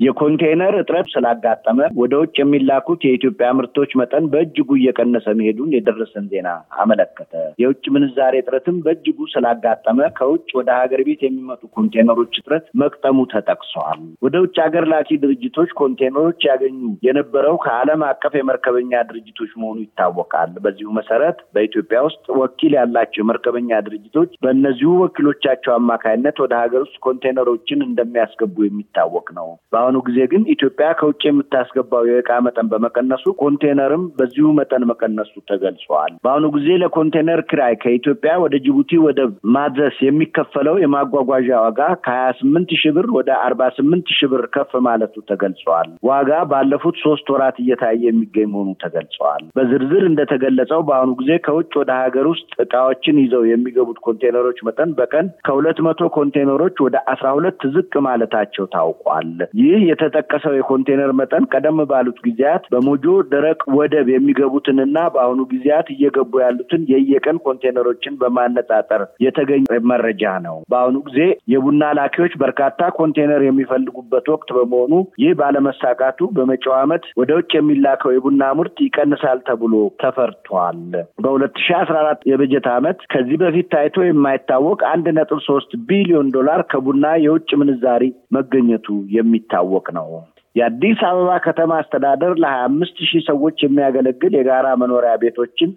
የኮንቴይነር እጥረት ስላጋጠመ ወደ ውጭ የሚላኩት የኢትዮጵያ ምርቶች መጠን በእጅጉ እየቀነሰ መሄዱን የደረሰን ዜና አመለከተ። የውጭ ምንዛሬ እጥረትም በእጅጉ ስላጋጠመ ከውጭ ወደ ሀገር ቤት የሚመጡ ኮንቴይነሮች እጥረት ማጋጠሙ ተጠቅሷል። ወደ ውጭ ሀገር ላኪ ድርጅቶች ኮንቴይነሮች ያገኙ የነበረው ከዓለም አቀፍ የመርከበኛ ድርጅቶች መሆኑ ይታወቃል። በዚሁ መሰረት በኢትዮጵያ ውስጥ ወኪል ያላቸው የመርከበኛ ድርጅቶች በእነዚሁ ወኪሎቻቸው አማካይነት ወደ ሀገር ውስጥ ኮንቴይነሮችን እንደሚያስገቡ የሚታወቅ ነው። በአሁኑ ጊዜ ግን ኢትዮጵያ ከውጭ የምታስገባው የእቃ መጠን በመቀነሱ ኮንቴነርም በዚሁ መጠን መቀነሱ ተገልጿል። በአሁኑ ጊዜ ለኮንቴነር ክራይ ከኢትዮጵያ ወደ ጅቡቲ ወደብ ማድረስ የሚከፈለው የማጓጓዣ ዋጋ ከሀያ ስምንት ሺህ ብር ወደ አርባ ስምንት ሺህ ብር ከፍ ማለቱ ተገልጿል። ዋጋ ባለፉት ሶስት ወራት እየታየ የሚገኝ መሆኑ ተገልጿል። በዝርዝር እንደተገለጸው በአሁኑ ጊዜ ከውጭ ወደ ሀገር ውስጥ እቃዎችን ይዘው የሚገቡት ኮንቴነሮች መጠን በቀን ከሁለት መቶ ኮንቴነሮች ወደ አስራ ሁለት ዝቅ ማለታቸው ታውቋል። ይህ የተጠቀሰው የኮንቴነር መጠን ቀደም ባሉት ጊዜያት በሞጆ ደረቅ ወደብ የሚገቡትንና በአሁኑ ጊዜያት እየገቡ ያሉትን የየቀን ኮንቴነሮችን በማነጻጸር የተገኘ መረጃ ነው። በአሁኑ ጊዜ የቡና ላኪዎች በርካታ ኮንቴነር የሚፈልጉበት ወቅት በመሆኑ ይህ ባለመሳካቱ በመጪው ዓመት ወደ ውጭ የሚላከው የቡና ምርት ይቀንሳል ተብሎ ተፈርቷል። በሁለት ሺ አስራ አራት የበጀት ዓመት ከዚህ በፊት ታይቶ የማይታወቅ አንድ ነጥብ ሶስት ቢሊዮን ዶላር ከቡና የውጭ ምንዛሪ መገኘቱ የሚታወቅ ነው። የአዲስ አበባ ከተማ አስተዳደር ለሀያ አምስት ሺህ ሰዎች የሚያገለግል የጋራ መኖሪያ ቤቶችን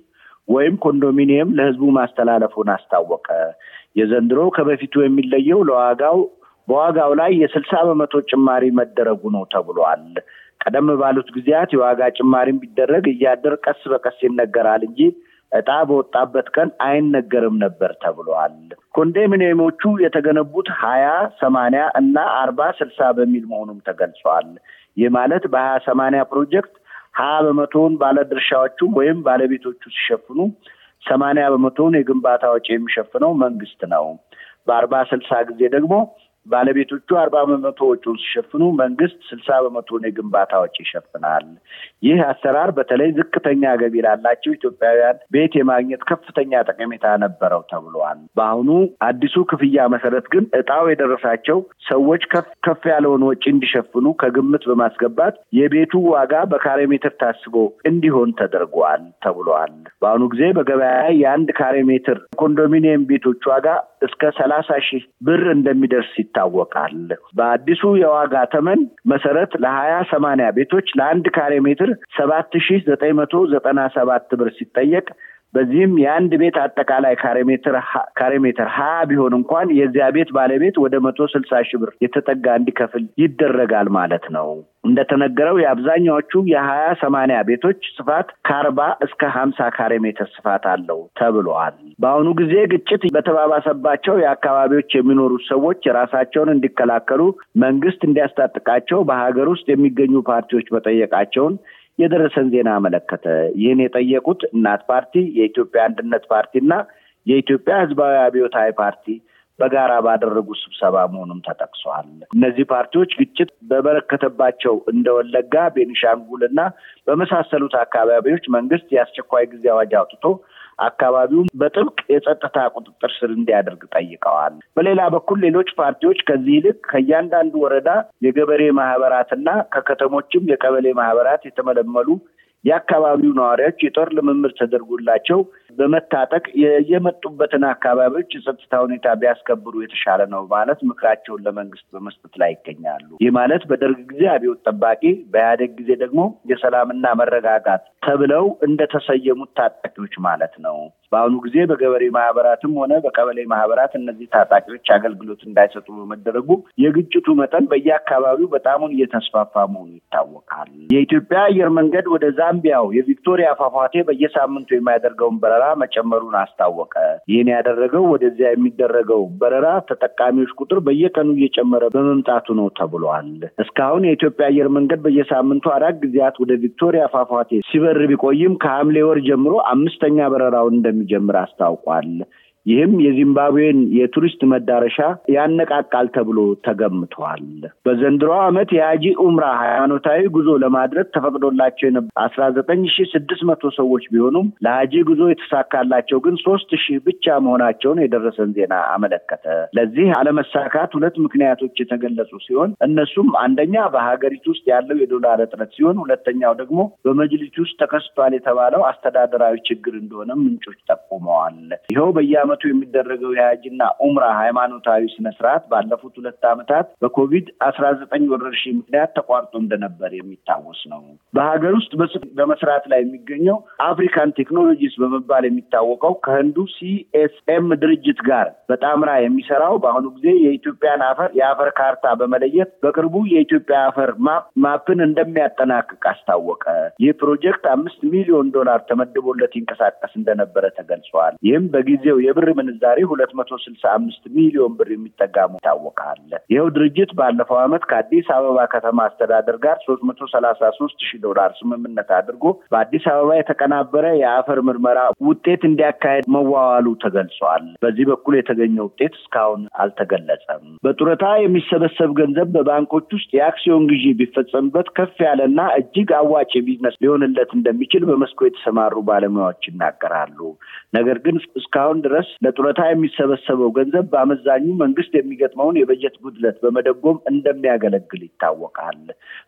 ወይም ኮንዶሚኒየም ለሕዝቡ ማስተላለፉን አስታወቀ። የዘንድሮ ከበፊቱ የሚለየው ለዋጋው በዋጋው ላይ የስልሳ በመቶ ጭማሪ መደረጉ ነው ተብሏል። ቀደም ባሉት ጊዜያት የዋጋ ጭማሪም ቢደረግ እያደር ቀስ በቀስ ይነገራል እንጂ እጣ በወጣበት ቀን አይነገርም ነበር ተብሏል። ኮንዶሚኒየሞቹ የተገነቡት ሀያ ሰማንያ እና አርባ ስልሳ በሚል መሆኑም ተገልጿል። ይህ ማለት በሀያ ሰማንያ ፕሮጀክት ሀያ በመቶውን ባለድርሻዎቹ ወይም ባለቤቶቹ ሲሸፍኑ ሰማንያ በመቶውን የግንባታ ወጪ የሚሸፍነው መንግስት ነው። በአርባ ስልሳ ጊዜ ደግሞ ባለቤቶቹ አርባ በመቶ ወጪውን ሲሸፍኑ መንግስት ስልሳ በመቶውን የግንባታ ወጪ ይሸፍናል። ይህ አሰራር በተለይ ዝቅተኛ ገቢ ላላቸው ኢትዮጵያውያን ቤት የማግኘት ከፍተኛ ጠቀሜታ ነበረው ተብሏል። በአሁኑ አዲሱ ክፍያ መሰረት ግን እጣው የደረሳቸው ሰዎች ከፍ ከፍ ያለውን ወጪ እንዲሸፍኑ ከግምት በማስገባት የቤቱ ዋጋ በካሬ ሜትር ታስቦ እንዲሆን ተደርጓል ተብሏል። በአሁኑ ጊዜ በገበያ ላይ የአንድ ካሬ ሜትር ኮንዶሚኒየም ቤቶች ዋጋ እስከ ሰላሳ ሺህ ብር እንደሚደርስ ይታወቃል። በአዲሱ የዋጋ ተመን መሰረት ለሀያ ሰማንያ ቤቶች ለአንድ ካሬ ሜትር ሰባት ሺህ ዘጠኝ መቶ ዘጠና ሰባት ብር ሲጠየቅ በዚህም የአንድ ቤት አጠቃላይ ካሬ ሜትር ሀያ ቢሆን እንኳን የዚያ ቤት ባለቤት ወደ መቶ ስልሳ ሺህ ብር የተጠጋ እንዲከፍል ይደረጋል ማለት ነው። እንደተነገረው የአብዛኛዎቹ የሀያ ሰማንያ ቤቶች ስፋት ከአርባ እስከ ሀምሳ ካሬ ሜትር ስፋት አለው ተብሏል። በአሁኑ ጊዜ ግጭት በተባባሰባቸው የአካባቢዎች የሚኖሩ ሰዎች የራሳቸውን እንዲከላከሉ መንግስት እንዲያስታጥቃቸው በሀገር ውስጥ የሚገኙ ፓርቲዎች መጠየቃቸውን የደረሰን ዜና አመለከተ። ይህን የጠየቁት እናት ፓርቲ፣ የኢትዮጵያ አንድነት ፓርቲ እና የኢትዮጵያ ሕዝባዊ አብዮታዊ ፓርቲ በጋራ ባደረጉ ስብሰባ መሆኑም ተጠቅሷል። እነዚህ ፓርቲዎች ግጭት በበረከተባቸው እንደ ወለጋ፣ ቤኒሻንጉል እና በመሳሰሉት አካባቢዎች መንግስት የአስቸኳይ ጊዜ አዋጅ አውጥቶ አካባቢውን በጥብቅ የጸጥታ ቁጥጥር ስር እንዲያደርግ ጠይቀዋል። በሌላ በኩል ሌሎች ፓርቲዎች ከዚህ ይልቅ ከእያንዳንዱ ወረዳ የገበሬ ማህበራትና ከከተሞችም የቀበሌ ማህበራት የተመለመሉ የአካባቢው ነዋሪዎች የጦር ልምምድ ተደርጎላቸው በመታጠቅ የመጡበትን አካባቢዎች የጸጥታ ሁኔታ ቢያስከብሩ የተሻለ ነው ማለት ምክራቸውን ለመንግስት በመስጠት ላይ ይገኛሉ። ይህ ማለት በደርግ ጊዜ አብዮት ጠባቂ፣ በኢህአዴግ ጊዜ ደግሞ የሰላምና መረጋጋት ተብለው እንደተሰየሙት ታጣቂዎች ማለት ነው። በአሁኑ ጊዜ በገበሬ ማህበራትም ሆነ በቀበሌ ማህበራት እነዚህ ታጣቂዎች አገልግሎት እንዳይሰጡ በመደረጉ የግጭቱ መጠን በየአካባቢው በጣሙን እየተስፋፋ መሆኑ ይታወቃል። የኢትዮጵያ አየር መንገድ ወደ ዛምቢያው የቪክቶሪያ ፏፏቴ በየሳምንቱ የሚያደርገውን በረራ መጨመሩን አስታወቀ። ይህን ያደረገው ወደዚያ የሚደረገው በረራ ተጠቃሚዎች ቁጥር በየቀኑ እየጨመረ በመምጣቱ ነው ተብሏል። እስካሁን የኢትዮጵያ አየር መንገድ በየሳምንቱ አራት ጊዜያት ወደ ቪክቶሪያ ፏፏቴ ሲበር ቢቆይም ከሐምሌ ወር ጀምሮ አምስተኛ በረራውን እንደሚጀምር አስታውቋል። ይህም የዚምባብዌን የቱሪስት መዳረሻ ያነቃቃል ተብሎ ተገምቷል። በዘንድሮ ዓመት የሀጂ ኡምራ ሃይማኖታዊ ጉዞ ለማድረግ ተፈቅዶላቸው የነበ አስራ ዘጠኝ ሺ ስድስት መቶ ሰዎች ቢሆኑም ለሀጂ ጉዞ የተሳካላቸው ግን ሶስት ሺህ ብቻ መሆናቸውን የደረሰን ዜና አመለከተ። ለዚህ አለመሳካት ሁለት ምክንያቶች የተገለጹ ሲሆን እነሱም አንደኛ በሀገሪቱ ውስጥ ያለው የዶላር እጥረት ሲሆን፣ ሁለተኛው ደግሞ በመጅሊስ ውስጥ ተከስቷል የተባለው አስተዳደራዊ ችግር እንደሆነ ምንጮች ጠቁመዋል። ይኸው በየዓመቱ የሚደረገው የሀጅና ኡምራ ሃይማኖታዊ ስነስርዓት ባለፉት ሁለት ዓመታት በኮቪድ አስራ ዘጠኝ ወረርሽኝ ምክንያት ተቋርጦ እንደነበር የሚታወስ ነው። በሀገር ውስጥ በመስራት ላይ የሚገኘው አፍሪካን ቴክኖሎጂስ በመባል የሚታወቀው ከህንዱ ሲኤስኤም ድርጅት ጋር በጣምራ የሚሰራው በአሁኑ ጊዜ የኢትዮጵያን አፈር የአፈር ካርታ በመለየት በቅርቡ የኢትዮጵያ አፈር map ን እንደሚያጠናቅቅ አስታወቀ። ይህ ፕሮጀክት አምስት ሚሊዮን ዶላር ተመድቦለት ይንቀሳቀስ እንደነበረ ተገልጿል። ይህም በጊዜው የብር ምንዛሬ ሁለት መቶ ስልሳ አምስት ሚሊዮን ብር የሚጠጋ ይታወቃል። ይኸው ድርጅት ባለፈው ዓመት ከአዲስ አበባ ከተማ አስተዳደር ጋር ሶስት መቶ ሰላሳ ሶስት ሺህ ዶላር ስምምነት አድርጎ በአዲስ አበባ የተቀናበረ የአፈር ምርመራ ውጤት እንዲያካሄድ መዋዋሉ ተገልጿል። በዚህ በኩል የተገኘ ውጤት እስካሁን አልተገለጸም። በጡረታ የሚሰበሰብ ገንዘብ በባንኮች ውስጥ የአክሲዮን ግዢ ቢፈጸምበት ከፍ ያለና እጅግ አዋጭ ቢዝነስ ሊሆንለት እንደሚችል በመስኩ የተሰማሩ ባለሙያዎች ይናገራሉ። ነገር ግን እስካሁን ድረስ ለጡረታ የሚሰበሰበው ገንዘብ በአመዛኙ መንግስት የሚገጥመውን የበጀት ጉድለት በመደጎም እንደሚያገለግል ይታወቃል።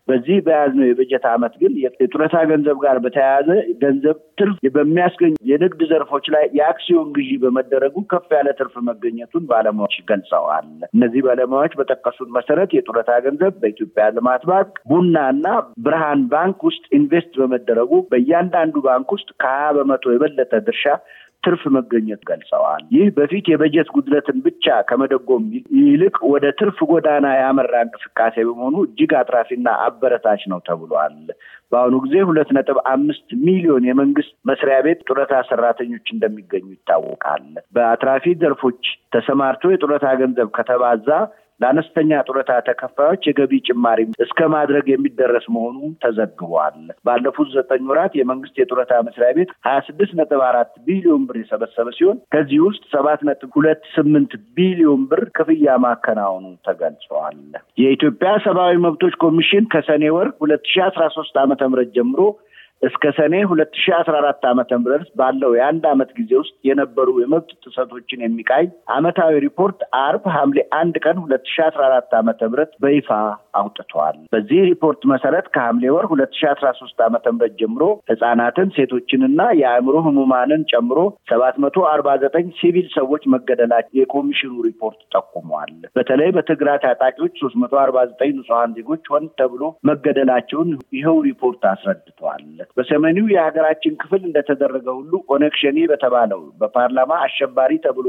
በዚህ በያዝነው የበጀት ዓመት ግን የጡረታ ገንዘብ ጋር በተያያዘ ገንዘብ ትርፍ በሚያስገኙ የንግድ ዘርፎች ላይ የአክሲዮን ግዢ በመደረጉ ከፍ ያለ ትርፍ መገኘቱን ባለሙያዎች ገልጸዋል። እነዚህ ባለሙያዎች በጠቀሱት መሰረት የጡረታ ገንዘብ በኢትዮጵያ ልማት ባንክ፣ ቡና እና ብርሃን ባንክ ውስጥ invest በመደረጉ በእያንዳንዱ ባንክ ውስጥ ከሀያ በመቶ የበለጠ ድርሻ ትርፍ መገኘት ገልጸዋል። ይህ በፊት የበጀት ጉድለትን ብቻ ከመደጎም ይልቅ ወደ ትርፍ ጎዳና ያመራ እንቅስቃሴ በመሆኑ እጅግ አትራፊና አበረታች ነው ተብሏል። በአሁኑ ጊዜ ሁለት ነጥብ አምስት ሚሊዮን የመንግስት መስሪያ ቤት ጡረታ ሰራተኞች እንደሚገኙ ይታወቃል። በአትራፊ ዘርፎች ተሰማርቶ የጡረታ ገንዘብ ከተባዛ ለአነስተኛ ጡረታ ተከፋዮች የገቢ ጭማሪ እስከ ማድረግ የሚደረስ መሆኑ ተዘግቧል። ባለፉት ዘጠኝ ወራት የመንግስት የጡረታ መስሪያ ቤት ሀያ ስድስት ነጥብ አራት ቢሊዮን ብር የሰበሰበ ሲሆን ከዚህ ውስጥ ሰባት ነጥብ ሁለት ስምንት ቢሊዮን ብር ክፍያ ማከናወኑ ተገልጸዋል። የኢትዮጵያ ሰብአዊ መብቶች ኮሚሽን ከሰኔ ወር ሁለት ሺ አስራ ሶስት ዓመተ ምህረት ጀምሮ እስከ ሰኔ ሁለት ሺ አስራ አራት ዓመተ ምህረት ባለው የአንድ ዓመት ጊዜ ውስጥ የነበሩ የመብት ጥሰቶችን የሚቃኝ ዓመታዊ ሪፖርት አርብ ሐምሌ አንድ ቀን ሁለት ሺ አስራ አራት ዓመተ ምህረት በይፋ አውጥቷል። በዚህ ሪፖርት መሰረት ከሐምሌ ወር ሁለት ሺ አስራ ሶስት ዓመተ ምህረት ጀምሮ ህጻናትን፣ ሴቶችንና የአእምሮ ህሙማንን ጨምሮ ሰባት መቶ አርባ ዘጠኝ ሲቪል ሰዎች መገደላቸው የኮሚሽኑ ሪፖርት ጠቁሟል። በተለይ በትግራይ ታጣቂዎች ሶስት መቶ አርባ ዘጠኝ ንጹሐን ዜጎች ሆን ተብሎ መገደላቸውን ይኸው ሪፖርት አስረድቷል። በሰሜኒው የሀገራችን ክፍል እንደተደረገ ሁሉ ኦነግ ሸኔ በተባለው በፓርላማ አሸባሪ ተብሎ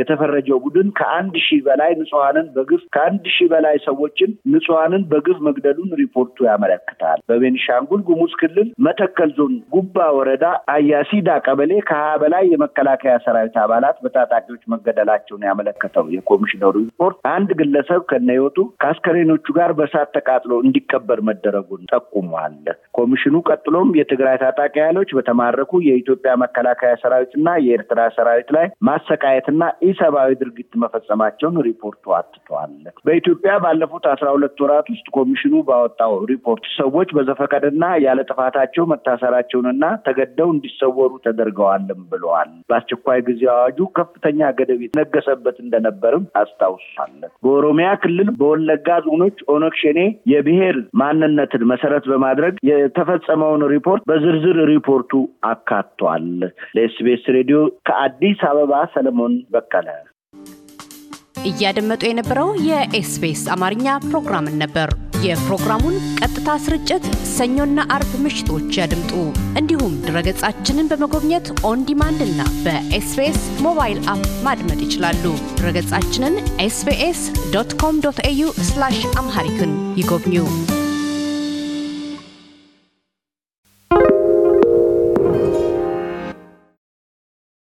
የተፈረጀው ቡድን ከአንድ ሺህ በላይ ንጹሐንን በግፍ ከአንድ ሺህ በላይ ሰዎችን ንጹሐንን በግፍ መግደሉን ሪፖርቱ ያመለክታል። በቤኒሻንጉል ጉሙዝ ክልል መተከል ዞን ጉባ ወረዳ አያሲዳ ቀበሌ ከሀያ በላይ የመከላከያ ሰራዊት አባላት በታጣቂዎች መገደላቸውን ያመለከተው የኮሚሽነሩ ሪፖርት አንድ ግለሰብ ከነህይወቱ ከአስከሬኖቹ ጋር በእሳት ተቃጥሎ እንዲቀበር መደረጉን ጠቁሟል። ኮሚሽኑ ቀጥሎም የትግራይ ታጣቂ ኃይሎች በተማረኩ የኢትዮጵያ መከላከያ ሰራዊትና የኤርትራ ሰራዊት ላይ ማሰቃየትና ኢሰብአዊ ድርጊት መፈጸማቸውን ሪፖርቱ አትቷል። በኢትዮጵያ ባለፉት አስራ ሁለት ወራት ውስጥ ኮሚሽኑ ባወጣው ሪፖርት ሰዎች በዘፈቀድና ያለ ጥፋታቸው መታሰራቸውንና ተገደው እንዲሰወሩ ተደርገዋልም ብለዋል። በአስቸኳይ ጊዜ አዋጁ ከፍተኛ ገደብ የተነገሰበት እንደነበርም አስታውሷል። በኦሮሚያ ክልል በወለጋ ዞኖች ኦነግ ሸኔ የብሔር ማንነትን መሰረት በማድረግ የተፈጸመውን ሪፖርት በዝርዝር ሪፖርቱ አካቷል። ለኤስቢኤስ ሬዲዮ ከአዲስ አበባ ሰለሞን በቀለ። እያደመጡ የነበረው የኤስቢኤስ አማርኛ ፕሮግራምን ነበር። የፕሮግራሙን ቀጥታ ስርጭት ሰኞና አርብ ምሽቶች ያድምጡ። እንዲሁም ድረገጻችንን በመጎብኘት on demand እና በኤስቢኤስ mobile app ማድመጥ ይችላሉ። ድረገጻችንን SBS dot com dot au Amharic ን ይጎብኙ።